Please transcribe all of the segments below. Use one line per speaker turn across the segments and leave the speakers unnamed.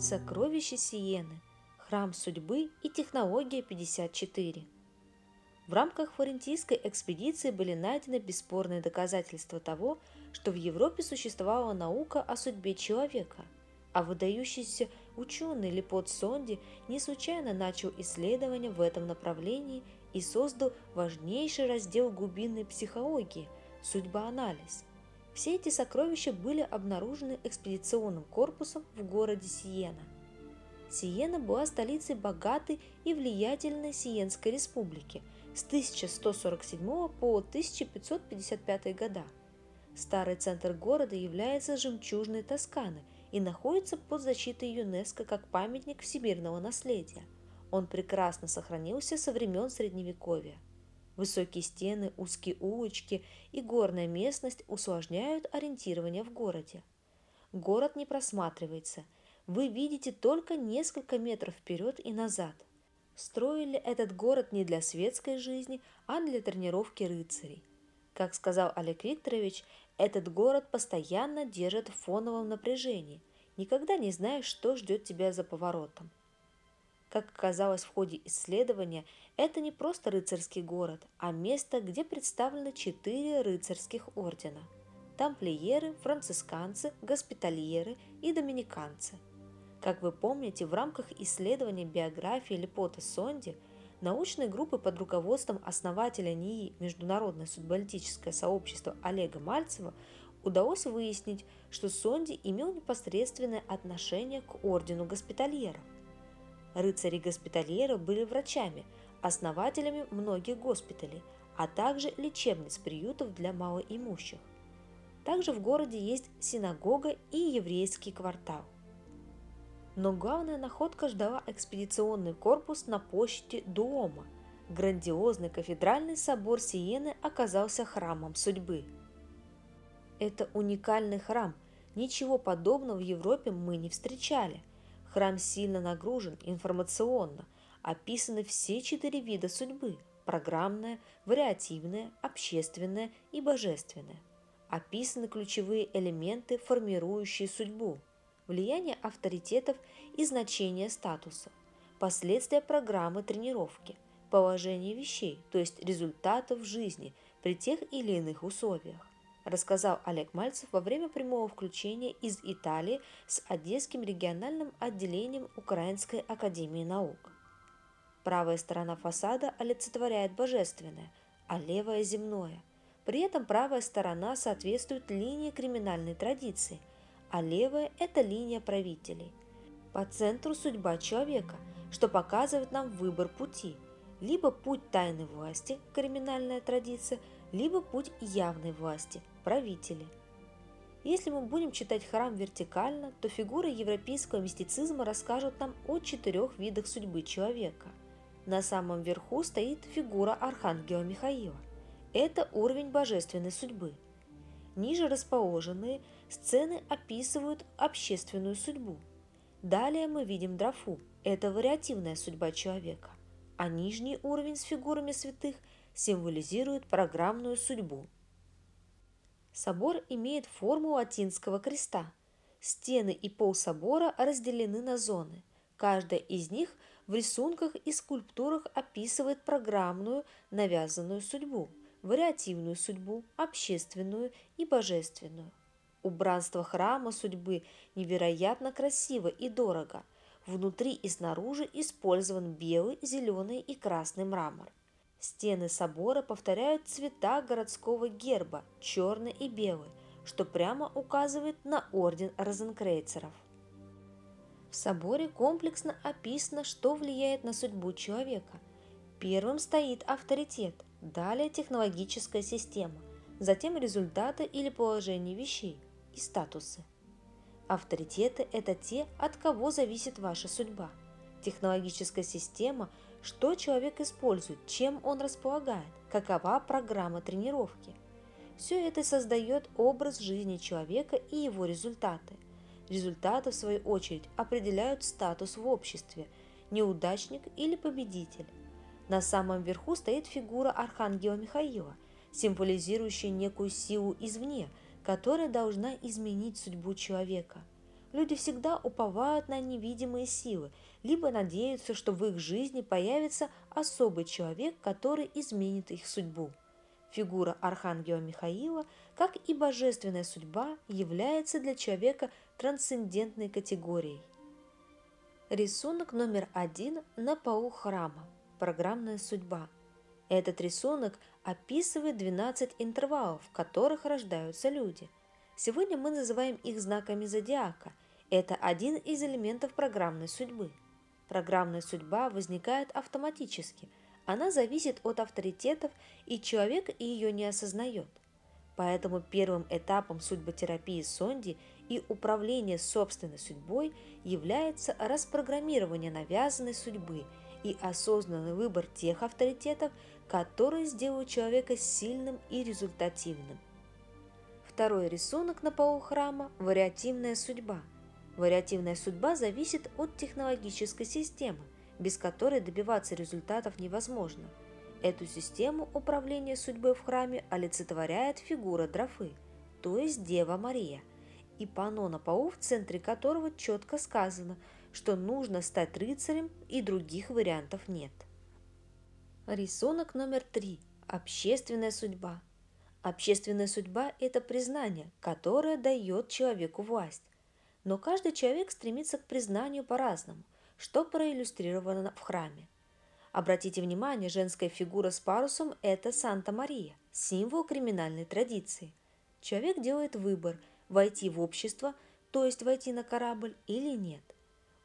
Сокровище Сиены, Храм судьбы и технология 54. В рамках флорентийской экспедиции были найдены бесспорные доказательства того, что в Европе существовала наука о судьбе человека, а выдающийся ученый Лепот Сонди не случайно начал исследования в этом направлении и создал важнейший раздел глубинной психологии – судьбоанализ – все эти сокровища были обнаружены экспедиционным корпусом в городе Сиена. Сиена была столицей богатой и влиятельной Сиенской республики с 1147 по 1555 года. Старый центр города является жемчужной Тосканы и находится под защитой ЮНЕСКО как памятник всемирного наследия. Он прекрасно сохранился со времен Средневековья – Высокие стены, узкие улочки и горная местность усложняют ориентирование в городе. Город не просматривается. Вы видите только несколько метров вперед и назад. Строили этот город не для светской жизни, а для тренировки рыцарей. Как сказал Олег Викторович, этот город постоянно держит в фоновом напряжении. Никогда не знаешь, что ждет тебя за поворотом. Как оказалось в ходе исследования, это не просто рыцарский город, а место, где представлены четыре рыцарских ордена – тамплиеры, францисканцы, госпитальеры и доминиканцы. Как вы помните, в рамках исследования биографии Лепота Сонди научной группы под руководством основателя НИИ Международное судболитическое сообщество Олега Мальцева удалось выяснить, что Сонди имел непосредственное отношение к ордену госпитальеров – Рыцари-госпитальеры были врачами, основателями многих госпиталей, а также лечебниц приютов для малоимущих. Также в городе есть синагога и еврейский квартал. Но главная находка ждала экспедиционный корпус на площади Дуома. Грандиозный кафедральный собор Сиены оказался храмом судьбы. Это уникальный храм, ничего подобного в Европе мы не встречали – Храм сильно нагружен информационно, описаны все четыре вида судьбы – программная, вариативная, общественная и божественная. Описаны ключевые элементы, формирующие судьбу, влияние авторитетов и значение статуса, последствия программы тренировки, положение вещей, то есть результатов жизни при тех или иных условиях рассказал Олег Мальцев во время прямого включения из Италии с Одесским региональным отделением Украинской академии наук. Правая сторона фасада олицетворяет божественное, а левая – земное. При этом правая сторона соответствует линии криминальной традиции, а левая – это линия правителей. По центру судьба человека, что показывает нам выбор пути – либо путь тайной власти, криминальная традиция, либо путь явной власти, правители. Если мы будем читать храм вертикально, то фигуры европейского мистицизма расскажут нам о четырех видах судьбы человека. На самом верху стоит фигура архангела Михаила. Это уровень божественной судьбы. Ниже расположенные сцены описывают общественную судьбу. Далее мы видим драфу. Это вариативная судьба человека а нижний уровень с фигурами святых символизирует программную судьбу. Собор имеет форму латинского креста. Стены и пол собора разделены на зоны. Каждая из них в рисунках и скульптурах описывает программную навязанную судьбу, вариативную судьбу, общественную и божественную. Убранство храма судьбы невероятно красиво и дорого – Внутри и снаружи использован белый, зеленый и красный мрамор. Стены собора повторяют цвета городского герба – черный и белый, что прямо указывает на орден розенкрейцеров. В соборе комплексно описано, что влияет на судьбу человека. Первым стоит авторитет, далее технологическая система, затем результаты или положение вещей и статусы. Авторитеты – это те, от кого зависит ваша судьба. Технологическая система – что человек использует, чем он располагает, какова программа тренировки. Все это создает образ жизни человека и его результаты. Результаты, в свою очередь, определяют статус в обществе – неудачник или победитель. На самом верху стоит фигура Архангела Михаила, символизирующая некую силу извне – которая должна изменить судьбу человека. Люди всегда уповают на невидимые силы, либо надеются, что в их жизни появится особый человек, который изменит их судьбу. Фигура Архангела Михаила, как и божественная судьба, является для человека трансцендентной категорией. Рисунок номер один на полу храма. Программная судьба. Этот рисунок описывает 12 интервалов, в которых рождаются люди. Сегодня мы называем их знаками зодиака. Это один из элементов программной судьбы. Программная судьба возникает автоматически. Она зависит от авторитетов, и человек ее не осознает. Поэтому первым этапом судьботерапии Сонди и управления собственной судьбой является распрограммирование навязанной судьбы и осознанный выбор тех авторитетов, которые сделают человека сильным и результативным. Второй рисунок на полу храма – вариативная судьба. Вариативная судьба зависит от технологической системы, без которой добиваться результатов невозможно. Эту систему управления судьбой в храме олицетворяет фигура Дрофы, то есть Дева Мария, и панно на полу, в центре которого четко сказано, что нужно стать рыцарем и других вариантов нет. Рисунок номер три. Общественная судьба. Общественная судьба – это признание, которое дает человеку власть. Но каждый человек стремится к признанию по-разному, что проиллюстрировано в храме. Обратите внимание, женская фигура с парусом – это Санта-Мария, символ криминальной традиции. Человек делает выбор – войти в общество, то есть войти на корабль или нет –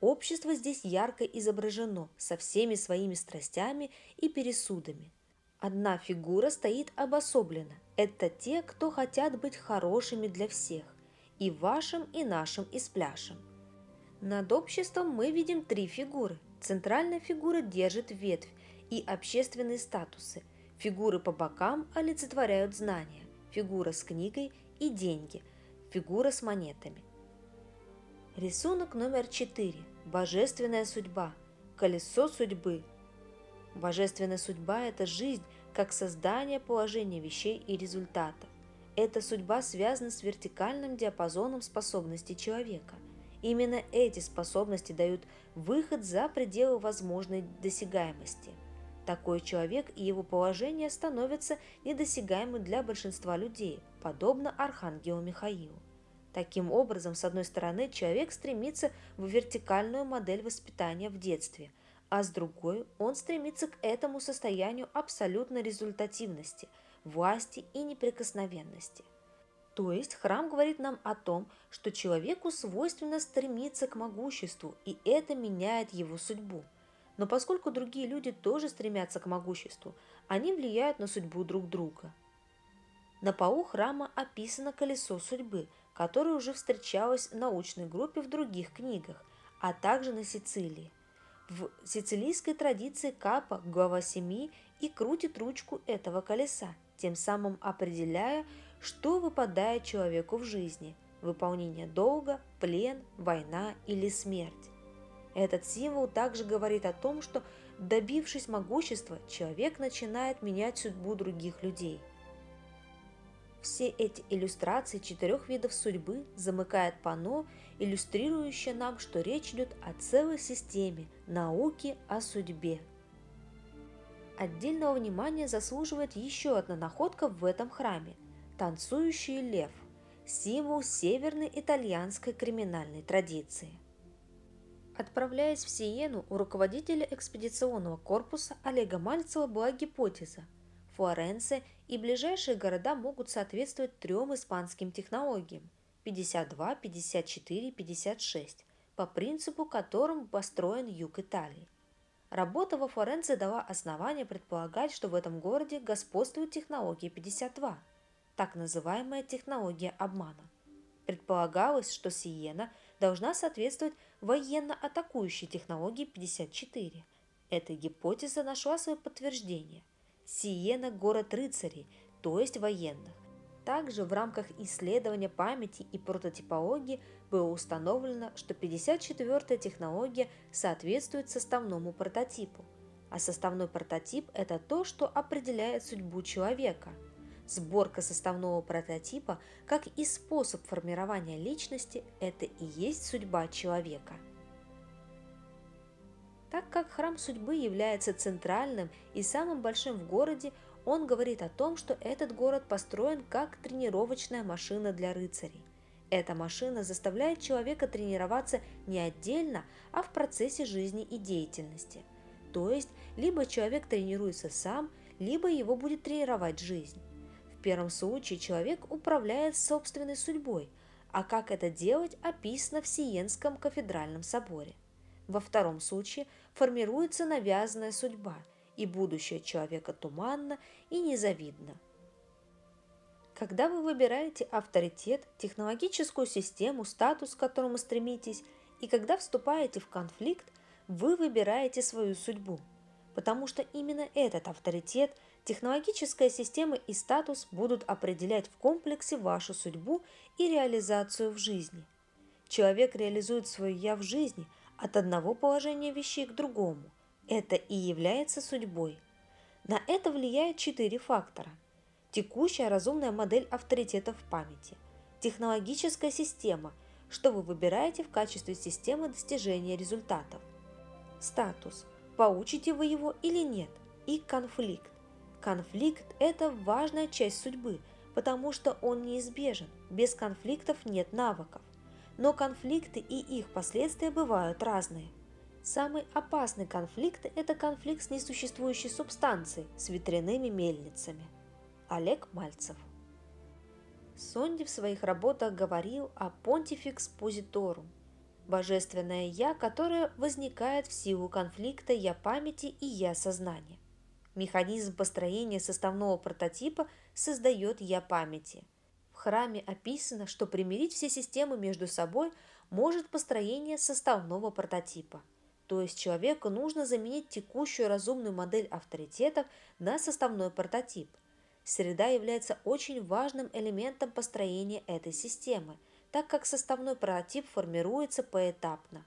Общество здесь ярко изображено, со всеми своими страстями и пересудами. Одна фигура стоит обособленно. Это те, кто хотят быть хорошими для всех. И вашим, и нашим, и спляшем. Над обществом мы видим три фигуры. Центральная фигура держит ветвь и общественные статусы. Фигуры по бокам олицетворяют знания. Фигура с книгой и деньги. Фигура с монетами. Рисунок номер 4. Божественная судьба. Колесо судьбы. Божественная судьба – это жизнь, как создание положения вещей и результатов. Эта судьба связана с вертикальным диапазоном способностей человека. Именно эти способности дают выход за пределы возможной досягаемости. Такой человек и его положение становятся недосягаемы для большинства людей, подобно Архангелу Михаилу. Таким образом, с одной стороны, человек стремится в вертикальную модель воспитания в детстве, а с другой он стремится к этому состоянию абсолютной результативности, власти и неприкосновенности. То есть храм говорит нам о том, что человеку свойственно стремиться к могуществу, и это меняет его судьбу. Но поскольку другие люди тоже стремятся к могуществу, они влияют на судьбу друг друга. На полу храма описано колесо судьбы – которая уже встречалась в научной группе в других книгах, а также на Сицилии. В сицилийской традиции Капа, глава семьи, и крутит ручку этого колеса, тем самым определяя, что выпадает человеку в жизни – выполнение долга, плен, война или смерть. Этот символ также говорит о том, что, добившись могущества, человек начинает менять судьбу других людей – все эти иллюстрации четырех видов судьбы замыкает панно, иллюстрирующее нам, что речь идет о целой системе науки о судьбе. Отдельного внимания заслуживает еще одна находка в этом храме – танцующий лев, символ северной итальянской криминальной традиции. Отправляясь в Сиену, у руководителя экспедиционного корпуса Олега Мальцева была гипотеза – Флоренция и ближайшие города могут соответствовать трем испанским технологиям 52, 54, 56, по принципу которым построен юг Италии. Работа во Флоренции дала основание предполагать, что в этом городе господствует технология 52, так называемая технология обмана. Предполагалось, что Сиена должна соответствовать военно-атакующей технологии 54. Эта гипотеза нашла свое подтверждение. Сиена – город рыцарей, то есть военных. Также в рамках исследования памяти и прототипологии было установлено, что 54-я технология соответствует составному прототипу. А составной прототип – это то, что определяет судьбу человека. Сборка составного прототипа, как и способ формирования личности, это и есть судьба человека. Так как храм судьбы является центральным и самым большим в городе, он говорит о том, что этот город построен как тренировочная машина для рыцарей. Эта машина заставляет человека тренироваться не отдельно, а в процессе жизни и деятельности. То есть, либо человек тренируется сам, либо его будет тренировать жизнь. В первом случае человек управляет собственной судьбой, а как это делать описано в Сиенском кафедральном соборе. Во втором случае формируется навязанная судьба, и будущее человека туманно и незавидно – когда вы выбираете авторитет, технологическую систему, статус, к которому стремитесь, и когда вступаете в конфликт, вы выбираете свою судьбу, потому что именно этот авторитет, технологическая система и статус будут определять в комплексе вашу судьбу и реализацию в жизни. Человек реализует свое «я» в жизни от одного положения вещей к другому. Это и является судьбой. На это влияет четыре фактора – текущая разумная модель авторитета в памяти, технологическая система, что вы выбираете в качестве системы достижения результатов, статус, получите вы его или нет, и конфликт. Конфликт – это важная часть судьбы, потому что он неизбежен, без конфликтов нет навыков. Но конфликты и их последствия бывают разные. Самый опасный конфликт – это конфликт с несуществующей субстанцией, с ветряными мельницами – Олег Мальцев. Сонди в своих работах говорил о понтификс позиторум – божественное «я», которое возникает в силу конфликта «я памяти» и «я сознания». Механизм построения составного прототипа создает «я памяти». В храме описано, что примирить все системы между собой может построение составного прототипа. То есть человеку нужно заменить текущую разумную модель авторитетов на составной прототип – Среда является очень важным элементом построения этой системы, так как составной прототип формируется поэтапно.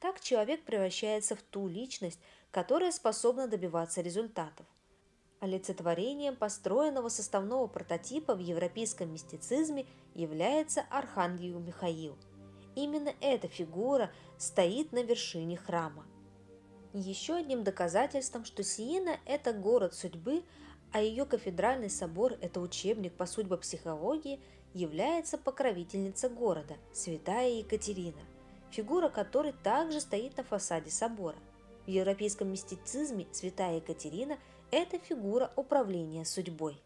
Так человек превращается в ту личность, которая способна добиваться результатов. Олицетворением построенного составного прототипа в европейском мистицизме является Архангел Михаил. Именно эта фигура стоит на вершине храма. Еще одним доказательством, что Сиена – это город судьбы, а ее кафедральный собор – это учебник по судьбопсихологии, является покровительница города, святая Екатерина, фигура которой также стоит на фасаде собора. В европейском мистицизме святая Екатерина – это фигура управления судьбой.